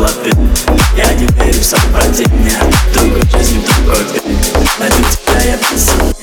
было ты. Я не верю в сопротивление, а Другой жизни, другой ты Найду тебя я без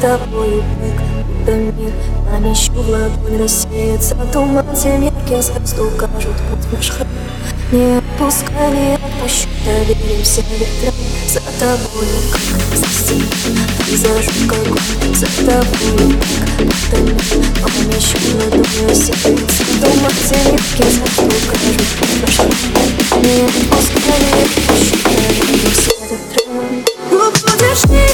тобою так, будто мир Помещу в ладонь, рассеется туман. Тем ярким звезд укажут путь наш храм Не отпускай, не отпущу, доверимся ветрам. За тобою, как за стеной, зажег огонь. За тобою, как будто мир Помещу в ладонь, рассеется туман. Тем ярким звезд укажут путь наш храм Не отпускай, не отпущу, доверимся ветрам. Уходишь, не